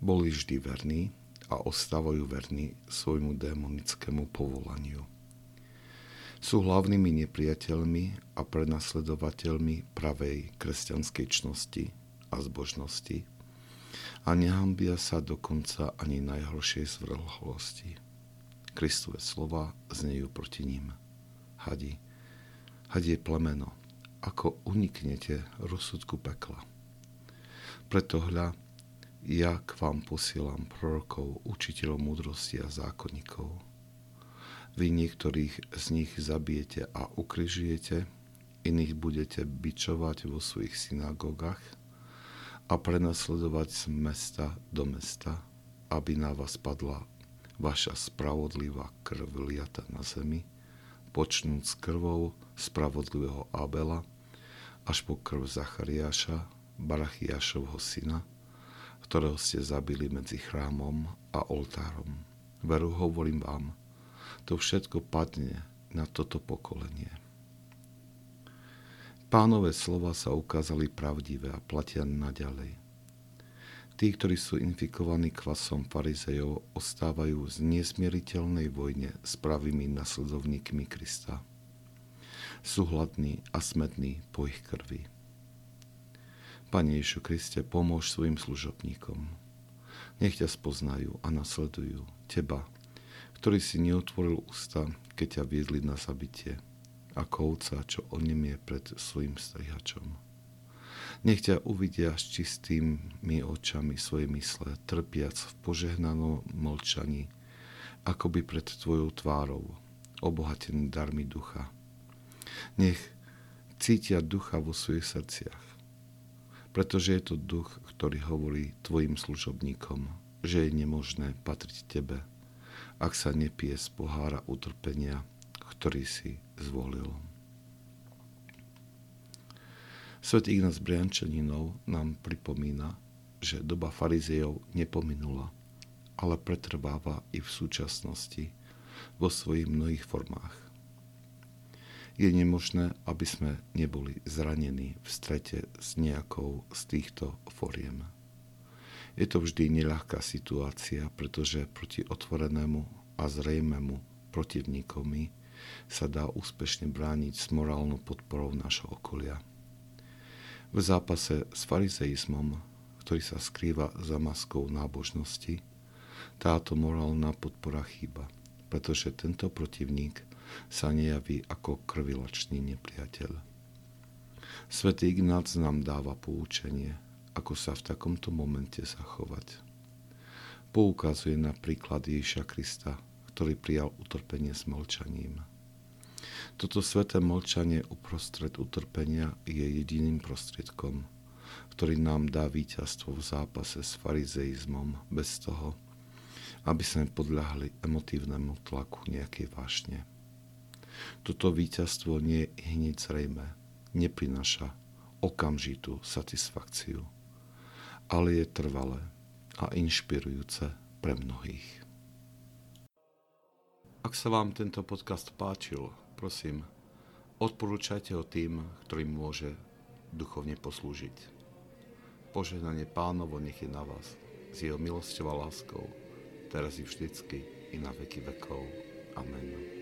boli vždy verní a ostávajú verní svojmu démonickému povolaniu. Sú hlavnými nepriateľmi a prenasledovateľmi pravej kresťanskej čnosti a zbožnosti a nehambia sa dokonca ani najhoršej zvrhlosti. Kristové slova znejú proti ním. Hadi, hadi je plemeno, ako uniknete rozsudku pekla. Preto hľa, ja k vám posielam prorokov, učiteľov múdrosti a zákonníkov. Vy niektorých z nich zabijete a ukrižujete, iných budete bičovať vo svojich synagogách a prenasledovať z mesta do mesta, aby na vás padla vaša spravodlivá krv liata na zemi, počnúť s krvou spravodlivého Abela až po krv Zachariáša, Barachiášovho syna, ktorého ste zabili medzi chrámom a oltárom. Veru hovorím vám, to všetko padne na toto pokolenie. Pánové slova sa ukázali pravdivé a platia naďalej. Tí, ktorí sú infikovaní kvasom farizejov, ostávajú z nesmieriteľnej vojne s pravými nasledovníkmi Krista. Sú hladní a smední po ich krvi. Pane Ježišu Kriste, pomôž svojim služobníkom. Nech ťa spoznajú a nasledujú Teba, ktorý si neotvoril ústa, keď ťa viedli na zabitie, ako ovca, čo onemie pred svojim strihačom. Nech ťa uvidia s čistými očami svoje mysle, trpiac v požehnanom mlčaní, akoby pred Tvojou tvárou, obohatený darmi ducha. Nech cítia ducha vo svojich srdciach pretože je to duch, ktorý hovorí tvojim služobníkom, že je nemožné patriť tebe, ak sa nepije z pohára utrpenia, ktorý si zvolil. Svet Ignác Briančaninov nám pripomína, že doba farizejov nepominula, ale pretrváva i v súčasnosti vo svojich mnohých formách je nemožné, aby sme neboli zranení v strete s nejakou z týchto foriem. Je to vždy neľahká situácia, pretože proti otvorenému a zrejmému protivníkovi sa dá úspešne brániť s morálnou podporou našho okolia. V zápase s farizeizmom, ktorý sa skrýva za maskou nábožnosti, táto morálna podpora chýba, pretože tento protivník sa nejaví ako krvilačný nepriateľ. Svetý Ignác nám dáva poučenie, ako sa v takomto momente zachovať. Poukazuje na príklad Ježiša Krista, ktorý prijal utrpenie s mlčaním. Toto sveté mlčanie uprostred utrpenia je jediným prostriedkom, ktorý nám dá víťazstvo v zápase s farizeizmom bez toho, aby sme podľahli emotívnemu tlaku nejakej vášne. Toto víťazstvo nie je hneď zrejme, neprináša okamžitú satisfakciu, ale je trvalé a inšpirujúce pre mnohých. Ak sa vám tento podcast páčil, prosím, odporúčajte ho tým, ktorým môže duchovne poslúžiť. Požehnanie pánovo nech je na vás, s jeho milosťou a láskou, teraz i vždycky i na veky vekov. Amen.